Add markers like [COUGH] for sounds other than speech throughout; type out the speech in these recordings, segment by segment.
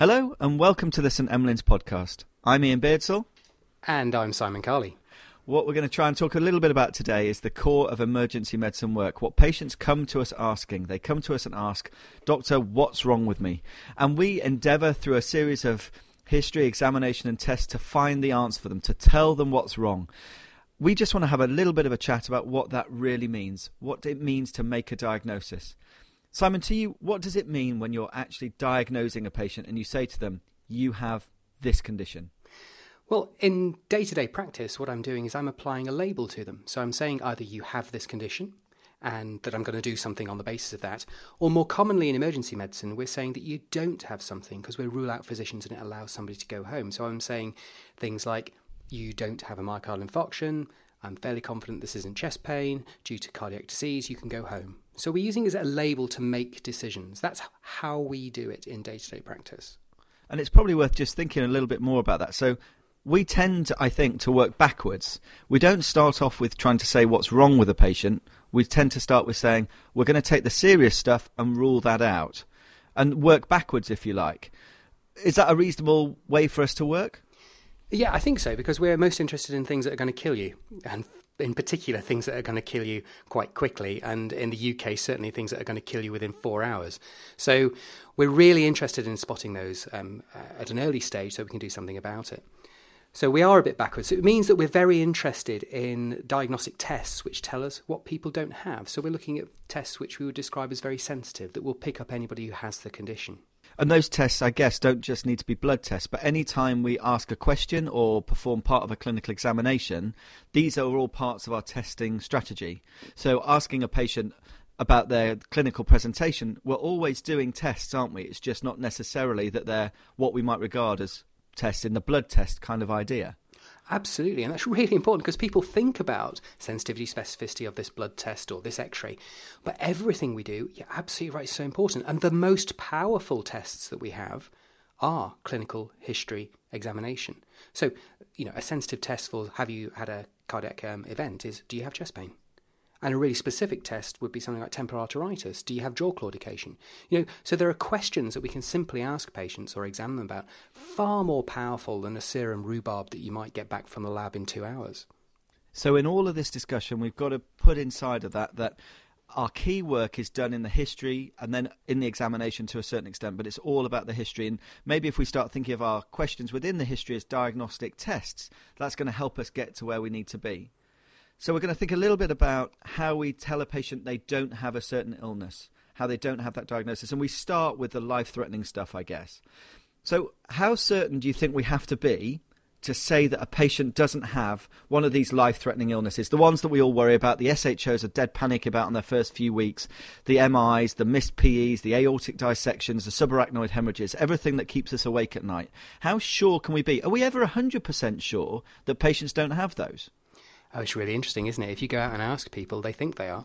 Hello and welcome to the St Emlyn's podcast. I'm Ian Beardsell. And I'm Simon Carley. What we're going to try and talk a little bit about today is the core of emergency medicine work. What patients come to us asking. They come to us and ask, Doctor, what's wrong with me? And we endeavour through a series of history, examination, and tests to find the answer for them, to tell them what's wrong. We just want to have a little bit of a chat about what that really means, what it means to make a diagnosis. Simon, to you, what does it mean when you're actually diagnosing a patient and you say to them, you have this condition? Well, in day to day practice, what I'm doing is I'm applying a label to them. So I'm saying either you have this condition and that I'm going to do something on the basis of that, or more commonly in emergency medicine, we're saying that you don't have something because we rule out physicians and it allows somebody to go home. So I'm saying things like you don't have a myocardial infarction, I'm fairly confident this isn't chest pain due to cardiac disease, you can go home. So we're using it as a label to make decisions. That's how we do it in day to day practice. And it's probably worth just thinking a little bit more about that. So we tend, I think, to work backwards. We don't start off with trying to say what's wrong with a patient. We tend to start with saying, we're going to take the serious stuff and rule that out and work backwards, if you like. Is that a reasonable way for us to work? Yeah, I think so, because we're most interested in things that are going to kill you. And in particular things that are going to kill you quite quickly, and in the UK, certainly things that are going to kill you within four hours. So we're really interested in spotting those um, at an early stage so we can do something about it. So we are a bit backwards. It means that we're very interested in diagnostic tests which tell us what people don't have. So we're looking at tests which we would describe as very sensitive that will pick up anybody who has the condition. And those tests, I guess, don't just need to be blood tests, but any time we ask a question or perform part of a clinical examination, these are all parts of our testing strategy. So asking a patient about their clinical presentation, we're always doing tests, aren't we? It's just not necessarily that they're what we might regard as tests in the blood test kind of idea. Absolutely, and that's really important because people think about sensitivity, specificity of this blood test or this x ray, but everything we do, you're absolutely right, is so important. And the most powerful tests that we have are clinical history examination. So, you know, a sensitive test for have you had a cardiac um, event is do you have chest pain? And a really specific test would be something like temporal arteritis. Do you have jaw claudication? You know, so there are questions that we can simply ask patients or examine them about, far more powerful than a serum rhubarb that you might get back from the lab in two hours. So in all of this discussion, we've got to put inside of that that our key work is done in the history and then in the examination to a certain extent, but it's all about the history. And maybe if we start thinking of our questions within the history as diagnostic tests, that's going to help us get to where we need to be. So we're going to think a little bit about how we tell a patient they don't have a certain illness, how they don't have that diagnosis. And we start with the life threatening stuff, I guess. So, how certain do you think we have to be to say that a patient doesn't have one of these life threatening illnesses? The ones that we all worry about, the SHOs are dead panic about in their first few weeks, the MIs, the missed PEs, the aortic dissections, the subarachnoid hemorrhages, everything that keeps us awake at night. How sure can we be? Are we ever 100% sure that patients don't have those? Oh, it's really interesting, isn't it? If you go out and ask people, they think they are,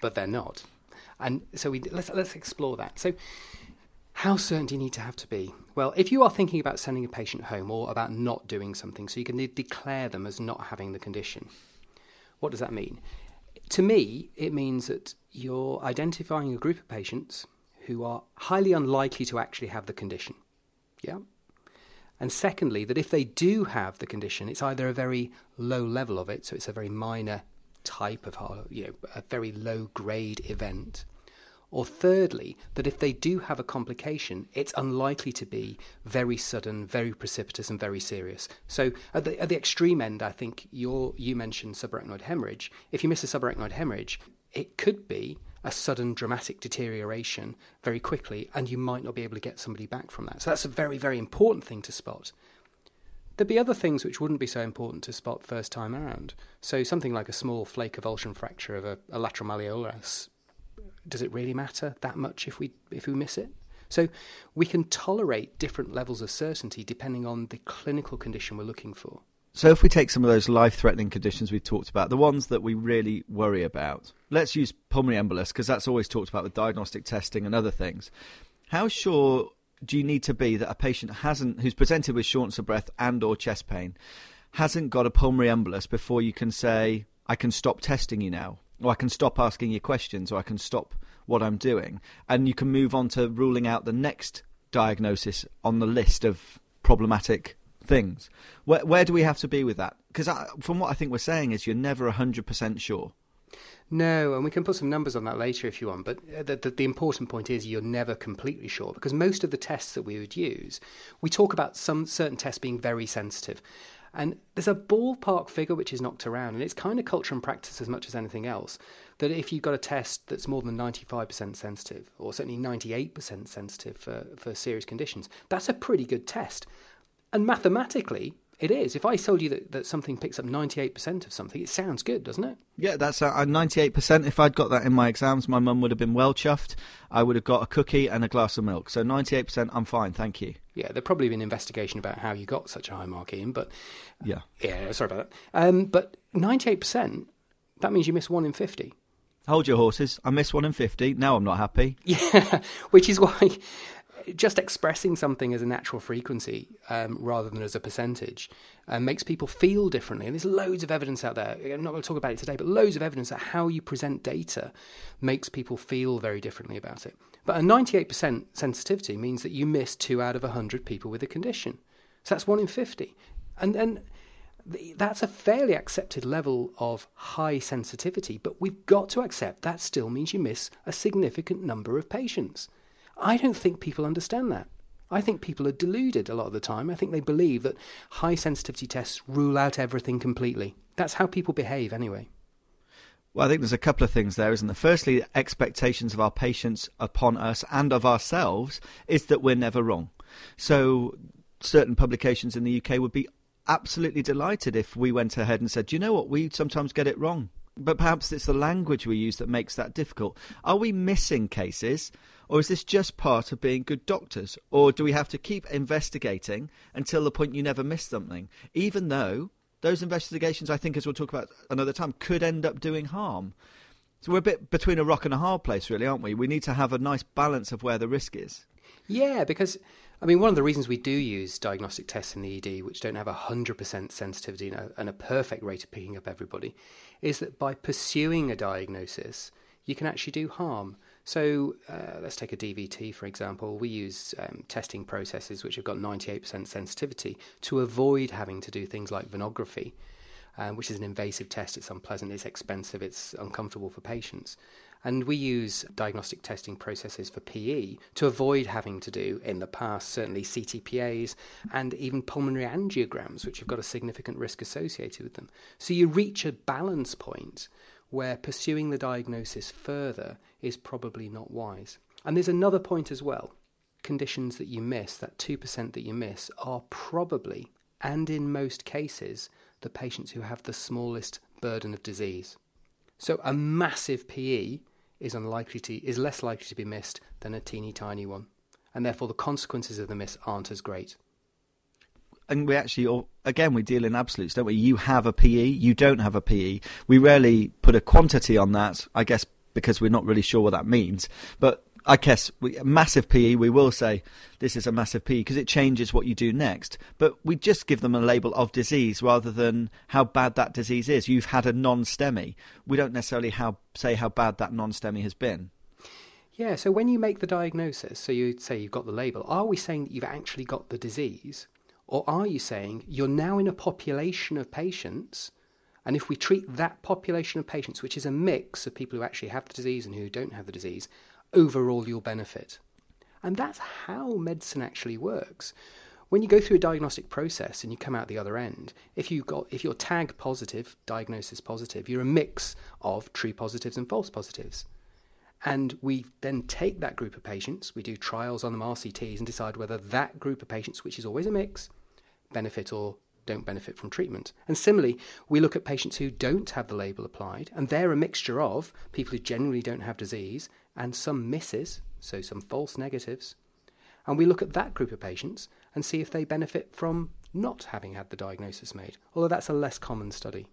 but they're not. And so we let's let's explore that. So, how certain do you need to have to be? Well, if you are thinking about sending a patient home or about not doing something, so you can de- declare them as not having the condition. What does that mean? To me, it means that you're identifying a group of patients who are highly unlikely to actually have the condition. Yeah. And secondly, that if they do have the condition, it's either a very low level of it, so it's a very minor type of, you know, a very low grade event. Or thirdly, that if they do have a complication, it's unlikely to be very sudden, very precipitous, and very serious. So at the, at the extreme end, I think you you mentioned subarachnoid hemorrhage. If you miss a subarachnoid hemorrhage, it could be a sudden dramatic deterioration very quickly, and you might not be able to get somebody back from that. So that's a very, very important thing to spot. There'd be other things which wouldn't be so important to spot first time around. So something like a small flake avulsion fracture of a, a lateral malleolus. Does it really matter that much if we if we miss it? So we can tolerate different levels of certainty depending on the clinical condition we're looking for. So, if we take some of those life threatening conditions we've talked about, the ones that we really worry about, let's use pulmonary embolus because that's always talked about with diagnostic testing and other things. How sure do you need to be that a patient hasn't, who's presented with shortness of breath and or chest pain, hasn't got a pulmonary embolus before you can say, I can stop testing you now, or I can stop asking you questions, or I can stop what I'm doing, and you can move on to ruling out the next diagnosis on the list of problematic things. Where, where do we have to be with that? Because from what I think we're saying is you're never 100% sure. No, and we can put some numbers on that later if you want. But uh, the, the, the, important point is you're never completely sure because most of the tests that we would use, we talk about some certain tests being very sensitive. And there's a ballpark figure which is knocked around, and it's kind of culture and practice as much as anything else. That if you've got a test that's more than 95% sensitive, or certainly 98% sensitive for, for serious conditions, that's a pretty good test. And mathematically, it is. If I told you that, that something picks up 98% of something, it sounds good, doesn't it? Yeah, that's uh, 98%. If I'd got that in my exams, my mum would have been well chuffed. I would have got a cookie and a glass of milk. So 98%, I'm fine, thank you. Yeah, there'd probably be an investigation about how you got such a high mark, Ian, but... Yeah. Yeah, sorry about that. Um, but 98%, that means you miss 1 in 50. Hold your horses. I miss 1 in 50. Now I'm not happy. [LAUGHS] Yeah, which is why just expressing something as a natural frequency um, rather than as a percentage uh, makes people feel differently. And there's loads of evidence out there. I'm not going to talk about it today, but loads of evidence that how you present data makes people feel very differently about it. But a 98% sensitivity means that you miss two out of 100 people with a condition. So that's one in 50. And, then that's a fairly accepted level of high sensitivity, but we've got to accept that still means you miss a significant number of patients. I don't think people understand that. I think people are deluded a lot of the time. I think they believe that high sensitivity tests rule out everything completely. That's how people behave anyway. Well, I think there's a couple of things there, isn't there? Firstly, expectations of our patients upon us and of ourselves is that we're never wrong. So, certain publications in the UK would be absolutely delighted if we went ahead and said, you know what? We sometimes get it wrong. But perhaps it's the language we use that makes that difficult. Are we missing cases? Or is this just part of being good doctors? Or do we have to keep investigating until the point you never miss something? Even though those investigations, I think, as we'll talk about another time, could end up doing harm. So we're a bit between a rock and a hard place, really, aren't we? We need to have a nice balance of where the risk is. Yeah, because I mean, one of the reasons we do use diagnostic tests in the ED, which don't have a 100% sensitivity and a, and a perfect rate of picking up everybody, is that by pursuing a diagnosis, you can actually do harm. So uh, let's take a DVT, for example. We use um, testing processes which have got 98% sensitivity to avoid having to do things like venography, um, which is an invasive test. It's unpleasant, it's expensive, it's uncomfortable for patients. And we use diagnostic testing processes for PE to avoid having to do, in the past, certainly CTPAs and even pulmonary angiograms, which have got a significant risk associated with them. So you reach a balance point where pursuing the diagnosis further is probably not wise. And there's another point as well. Conditions that you miss, that 2% that you miss, are probably, and in most cases, the patients who have the smallest burden of disease. So a massive PE is unlikely to is less likely to be missed than a teeny tiny one. And therefore the consequences of the miss aren't as great and we actually, again, we deal in absolutes, don't we? You have a PE, you don't have a PE. We rarely put a quantity on that, I guess, because we're not really sure what that means. But I guess we, massive PE, we will say this is a massive PE because it changes what you do next. But we just give them a label of disease rather than how bad that disease is. You've had a non-STEMI. We don't necessarily how, say how bad that non-STEMI has been. Yeah, so when you make the diagnosis, so you say you've got the label, are we saying that you've actually got the disease? Or are you saying you're now in a population of patients, and if we treat that population of patients, which is a mix of people who actually have the disease and who don't have the disease, overall you'll benefit? And that's how medicine actually works. When you go through a diagnostic process and you come out the other end, if you got if you're tag positive, diagnosis positive, you're a mix of true positives and false positives. And we then take that group of patients, we do trials on them, RCTs, and decide whether that group of patients, which is always a mix, benefit or don't benefit from treatment. And similarly, we look at patients who don't have the label applied, and they're a mixture of people who generally don't have disease and some misses, so some false negatives. And we look at that group of patients and see if they benefit from not having had the diagnosis made, although that's a less common study.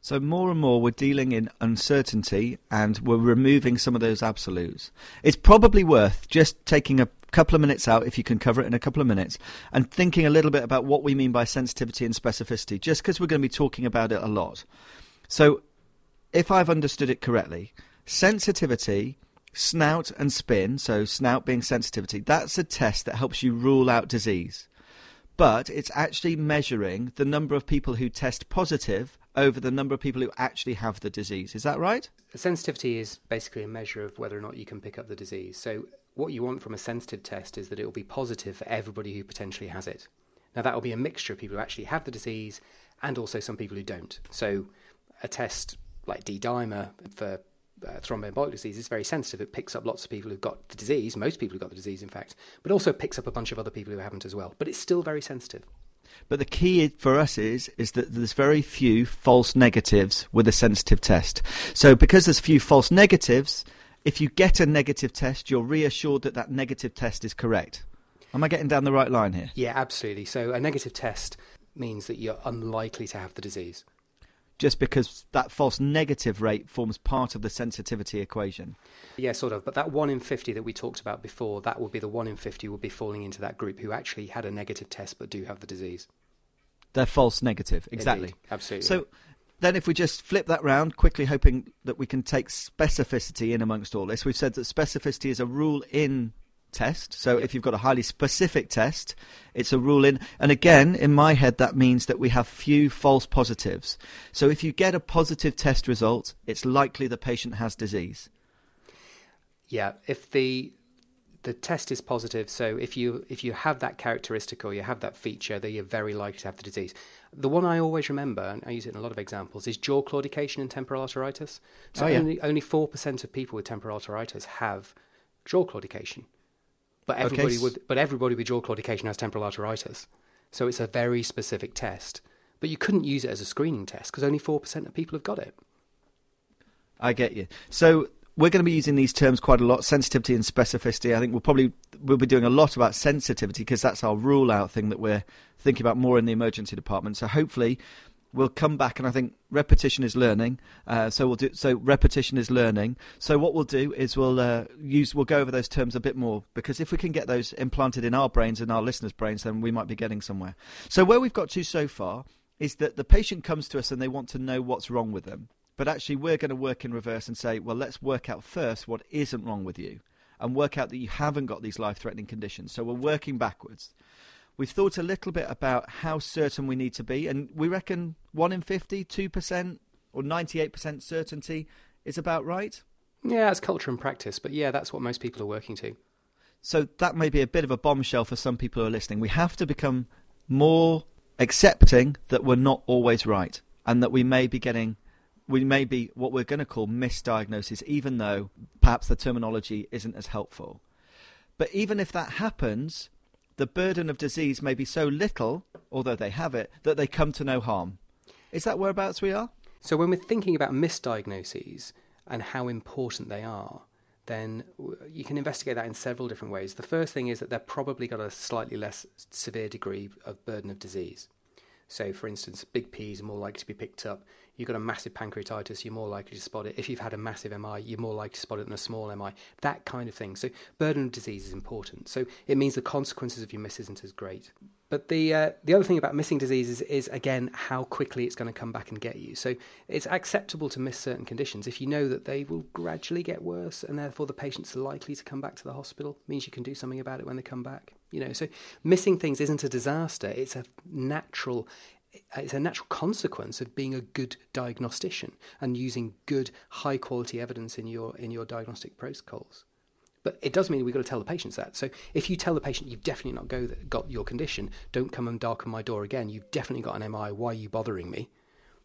So more and more we're dealing in uncertainty and we're removing some of those absolutes. It's probably worth just taking a couple of minutes out if you can cover it in a couple of minutes and thinking a little bit about what we mean by sensitivity and specificity just because we're going to be talking about it a lot. So if I've understood it correctly, sensitivity Snout and spin, so snout being sensitivity, that's a test that helps you rule out disease. But it's actually measuring the number of people who test positive over the number of people who actually have the disease. Is that right? Sensitivity is basically a measure of whether or not you can pick up the disease. So, what you want from a sensitive test is that it will be positive for everybody who potentially has it. Now, that will be a mixture of people who actually have the disease and also some people who don't. So, a test like D dimer for uh, thromboembolic disease is very sensitive. It picks up lots of people who've got the disease, most people who've got the disease, in fact, but also picks up a bunch of other people who haven't as well. But it's still very sensitive. But the key for us is is that there's very few false negatives with a sensitive test. So because there's few false negatives, if you get a negative test, you're reassured that that negative test is correct. Am I getting down the right line here? Yeah, absolutely. So a negative test means that you're unlikely to have the disease. Just because that false negative rate forms part of the sensitivity equation. Yeah, sort of. But that 1 in 50 that we talked about before, that would be the 1 in 50 would be falling into that group who actually had a negative test but do have the disease. They're false negative, exactly. Indeed, absolutely. So then if we just flip that round quickly, hoping that we can take specificity in amongst all this, we've said that specificity is a rule in test. So Yep. if you've got a highly specific test, it's a rule in. And again, in my head, that means that we have few false positives. So if you get a positive test result, it's likely the patient has disease. Yeah, if the the test is positive, so if you if you have that characteristic or you have that feature, then you're very likely to have the disease. The one I always remember, and I use it in a lot of examples, is jaw claudication and temporal arteritis. So Oh, yeah. only only four percent of people with temporal arteritis have jaw claudication, but everybody s- with but everybody with jaw claudication has temporal arteritis. So it's a very specific test. But you couldn't use it as a screening test because only four percent of people have got it. I get you. So we're going to be using these terms quite a lot, sensitivity and specificity. I think we'll probably we'll be doing a lot about sensitivity because that's our rule out thing that we're thinking about more in the emergency department. So hopefully we'll come back and I think repetition is learning. Uh, so we'll do so repetition is learning. So what we'll do is we'll uh, use we'll go over those terms a bit more because if we can get those implanted in our brains and our listeners' brains, then we might be getting somewhere. So where we've got to so far is that the patient comes to us and they want to know what's wrong with them. But actually, we're going to work in reverse and say, well, let's work out first what isn't wrong with you and work out that you haven't got these life threatening conditions. So we're working backwards. We've thought a little bit about how certain we need to be, and we reckon 1 in 50, 2%, or 98% certainty is about right. Yeah, it's culture and practice, but yeah, that's what most people are working to. So that may be a bit of a bombshell for some people who are listening. We have to become more accepting that we're not always right and that we may be getting we may be what we're going to call misdiagnosis even though perhaps the terminology isn't as helpful. But even if that happens, the burden of disease may be so little, although they have it, that they come to no harm. Is that whereabouts we are? So when we're thinking about misdiagnoses and how important they are, then you can investigate that in several different ways. The first thing is that they've probably got a slightly less severe degree of burden of disease. So, for instance, big P's are more likely to be picked up. You've got a massive pancreatitis, you're more likely to spot it. If you've had a massive MI, you're more likely to spot it than a small MI. That kind of thing. So, burden of disease is important. So, it means the consequences of your miss isn't as great. But the uh, the other thing about missing diseases is again how quickly it's going to come back and get you. So it's acceptable to miss certain conditions if you know that they will gradually get worse, and therefore the patient's likely to come back to the hospital. Means you can do something about it when they come back. You know, so missing things isn't a disaster. It's a natural. It's a natural consequence of being a good diagnostician and using good, high quality evidence in your in your diagnostic protocols. But it does mean we've got to tell the patients that. So if you tell the patient you've definitely not go got your condition, don't come and darken my door again. You've definitely got an MI. Why are you bothering me?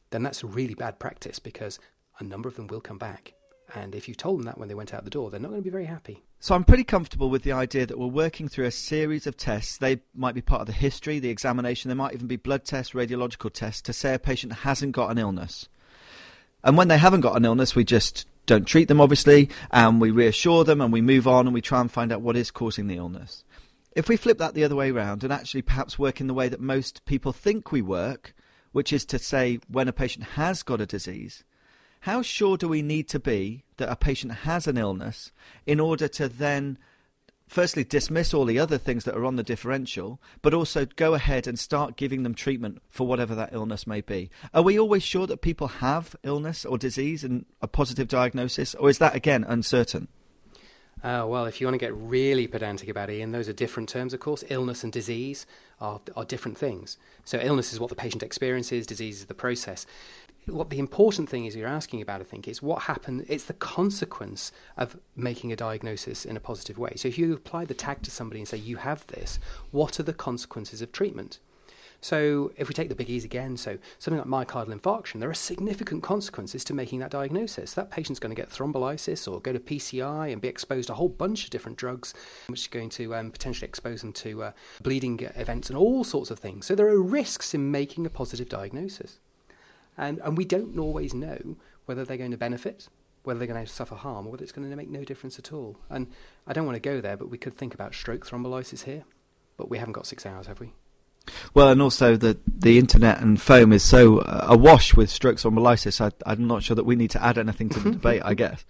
Then that's a really bad practice because a number of them will come back. And if you told them that when they went out the door, they're not going to be very happy. So I'm pretty comfortable with the idea that we're working through a series of tests. They might be part of the history, the examination. There might even be blood tests, radiological tests to say a patient hasn't got an illness. And when they haven't got an illness, we just don't treat them, obviously, and we reassure them and we move on and we try and find out what is causing the illness. If we flip that the other way around and actually perhaps work in the way that most people think we work, which is to say when a patient has got a disease, how sure do we need to be that a patient has an illness in order to then firstly dismiss all the other things that are on the differential, but also go ahead and start giving them treatment for whatever that illness may be. Are we always sure that people have illness or disease and a positive diagnosis, or is that again uncertain? Uh, well, if you want to get really pedantic about it, Ian, those are different terms, of course. Illness and disease are, are different things. So, illness is what the patient experiences, disease is the process. What the important thing is you're asking about, I think, is what happened, it's the consequence of making a diagnosis in a positive way. So, if you apply the tag to somebody and say, you have this, what are the consequences of treatment? So, if we take the biggies again, so something like myocardial infarction, there are significant consequences to making that diagnosis. That patient's going to get thrombolysis or go to PCI and be exposed to a whole bunch of different drugs, which is going to um, potentially expose them to uh, bleeding events and all sorts of things. So, there are risks in making a positive diagnosis. And, and we don't always know whether they're going to benefit, whether they're going to suffer harm, or whether it's going to make no difference at all. And I don't want to go there, but we could think about stroke thrombolysis here. But we haven't got six hours, have we? Well, and also the the internet and foam is so uh, awash with strokes or thrombolysis. I, am not sure that we need to add anything to the [LAUGHS] debate. I guess.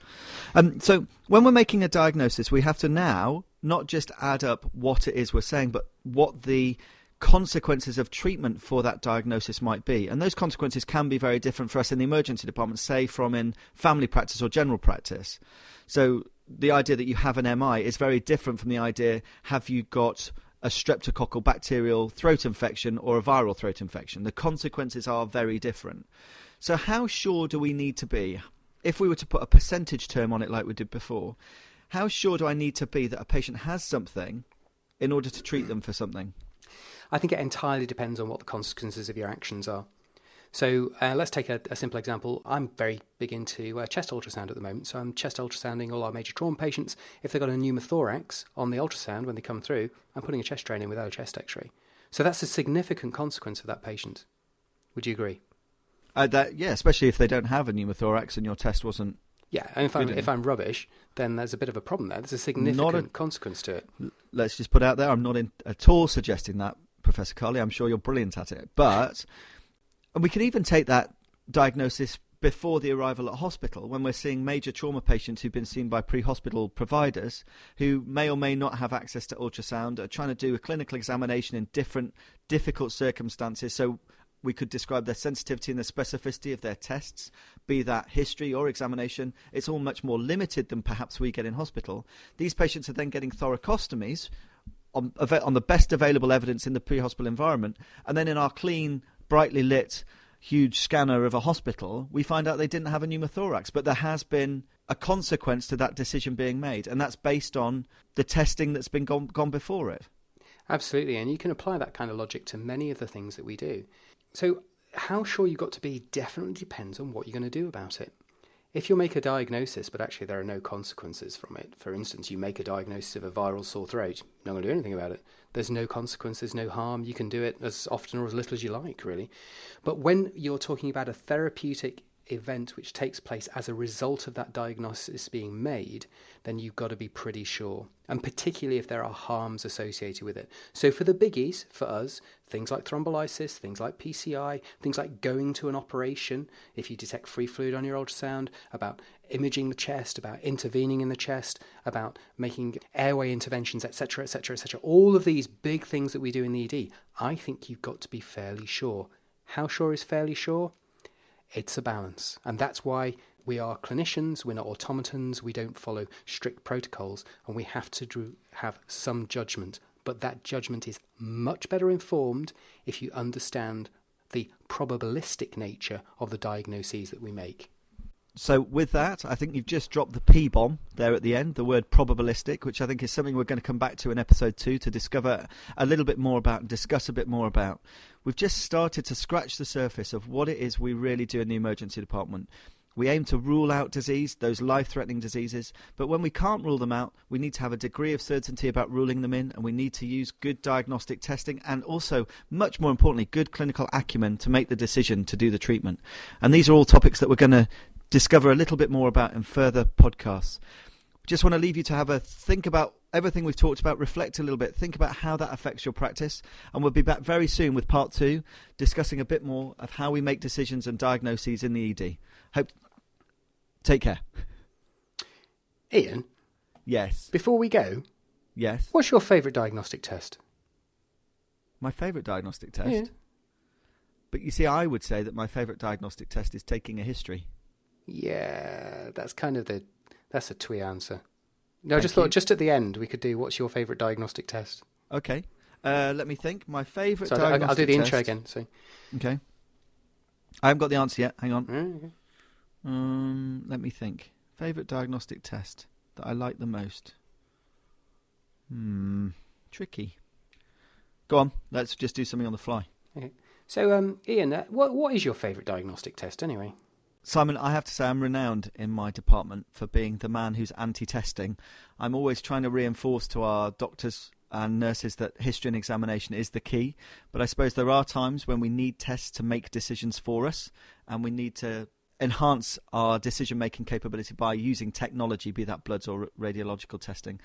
Um, so when we're making a diagnosis, we have to now not just add up what it is we're saying, but what the consequences of treatment for that diagnosis might be. And those consequences can be very different for us in the emergency department, say from in family practice or general practice. So the idea that you have an MI is very different from the idea have you got a streptococcal bacterial throat infection or a viral throat infection. The consequences are very different. So, how sure do we need to be? If we were to put a percentage term on it like we did before, how sure do I need to be that a patient has something in order to treat them for something? I think it entirely depends on what the consequences of your actions are. So uh, let's take a, a, simple example. I'm very big into uh, chest ultrasound at the moment, so I'm chest ultrasounding all our major trauma patients. If they've got a pneumothorax on the ultrasound when they come through, I'm putting a chest drain in without a chest X-ray. So that's a significant consequence for that patient. Would you agree? Uh, that, yeah, especially if they don't have a pneumothorax and your test wasn't. Yeah, and if I'm if I'm rubbish, then there's a bit of a problem there. There's a significant a, consequence to it. Let's just put out there, I'm not in, at all suggesting that, Professor Carley. I'm sure you're brilliant at it, but and we can even take that diagnosis before the arrival at hospital when we're seeing major trauma patients who've been seen by pre-hospital providers who may or may not have access to ultrasound are trying to do a clinical examination in different difficult circumstances so we could describe their sensitivity and the specificity of their tests, be that history or examination. It's all much more limited than perhaps we get in hospital. These patients are then getting thoracostomies on, on the best available evidence in the pre hospital environment, and then in our clean brightly lit huge scanner of a hospital, we find out they didn't have a pneumothorax. But there has been a consequence to that decision being made, and that's based on the testing that's been gone, gone before it. Absolutely, and you can apply that kind of logic to many of the things that we do. So, how sure you've got to be definitely depends on what you're going to do about it. If you make a diagnosis, but actually there are no consequences from it, for instance, you make a diagnosis of a viral sore throat, you're not going to do anything about it. There's no consequences, no harm. You can do it as often or as little as you like, really. But when you're talking about a therapeutic event which takes place as a result of that diagnosis being made, then you've got to be pretty sure. And particularly if there are harms associated with it. So, for the biggies, for us, things like thrombolysis, things like PCI, things like going to an operation, if you detect free fluid on your ultrasound, about imaging the chest, about intervening in the chest, about making airway interventions, etc., etc., etc. All of these big things that we do in the ED, I think you've got to be fairly sure. How sure is fairly sure? It's a balance. And that's why we are clinicians, we're not automatons, we don't follow strict protocols, and we have to do, have some judgment. But that judgment is much better informed if you understand the probabilistic nature of the diagnoses that we make. So, with that, I think you've just dropped the P bomb there at the end, the word probabilistic, which I think is something we're going to come back to in episode two to discover a little bit more about and discuss a bit more about. We've just started to scratch the surface of what it is we really do in the emergency department. We aim to rule out disease, those life threatening diseases, but when we can't rule them out, we need to have a degree of certainty about ruling them in, and we need to use good diagnostic testing and also, much more importantly, good clinical acumen to make the decision to do the treatment. And these are all topics that we're going to discover a little bit more about in further podcasts. Just want to leave you to have a think about everything we've talked about, reflect a little bit, think about how that affects your practice, and we'll be back very soon with part two, discussing a bit more of how we make decisions and diagnoses in the ED. Hope. Take care. Ian. Yes. Before we go. Yes. What's your favourite diagnostic test? My favourite diagnostic test. Yeah. But you see, I would say that my favourite diagnostic test is taking a history. Yeah, that's kind of the that's a twee answer. No, I Thank just you. thought just at the end we could do what's your favourite diagnostic test. Okay. Uh, let me think. My favourite So I- I'll, do the intro again. So Okay. I haven't got the answer yet. Hang on. Mm, okay. Um, let me think. Favorite diagnostic test that I like the most. Hmm, tricky. Go on. Let's just do something on the fly. Okay. So um, Ian, uh, what what is your favourite diagnostic test anyway? Simon, I have to say I'm renowned in my department for being the man who's anti-testing. I'm always trying to reinforce to our doctors and nurses that history and examination is the key. But I suppose there are times when we need tests to make decisions for us, and we need to enhance our decision-making capability by using technology, be that bloods or radiological testing.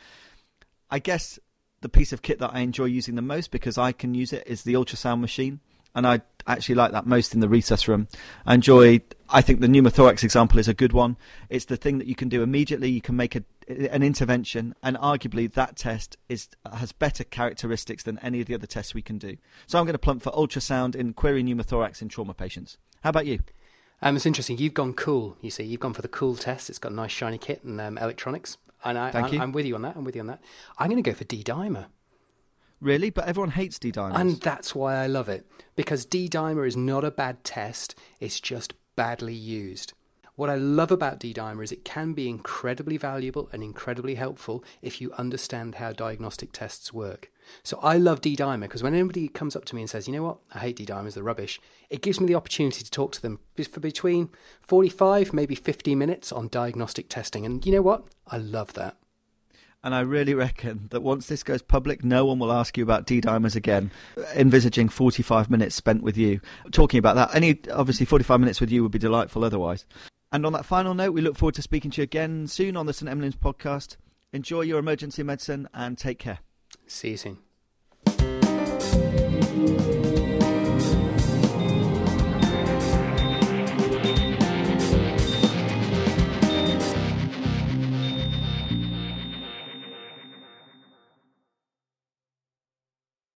I guess the piece of kit that I enjoy using the most because I can use it is the ultrasound machine, and I actually like that most in the resus room. I enjoy. I think the pneumothorax example is a good one. It's the thing that you can do immediately. You can make a, an intervention, and arguably that test is has better characteristics than any of the other tests we can do. So I'm going to plump for ultrasound in query pneumothorax in trauma patients. How about you? Um, it's interesting. You've gone cool. You see, you've gone for the cool test. It's got a nice shiny kit and um, electronics. And I, Thank I, you. I'm with you on that. I'm with you on that. I'm going to go for D dimer. Really? But everyone hates D dimers. And that's why I love it. Because D dimer is not a bad test, it's just badly used. What I love about D dimer is it can be incredibly valuable and incredibly helpful if you understand how diagnostic tests work. So I love D dimer because when anybody comes up to me and says, you know what, I hate D dimers, they're rubbish, it gives me the opportunity to talk to them for between 45, maybe 50 minutes on diagnostic testing. And you know what? I love that. And I really reckon that once this goes public, no one will ask you about D dimers again. Envisaging 45 minutes spent with you talking about that. Any, obviously, 45 minutes with you would be delightful otherwise. And on that final note, we look forward to speaking to you again soon on the St. Emlyn's podcast. Enjoy your emergency medicine and take care. See you soon.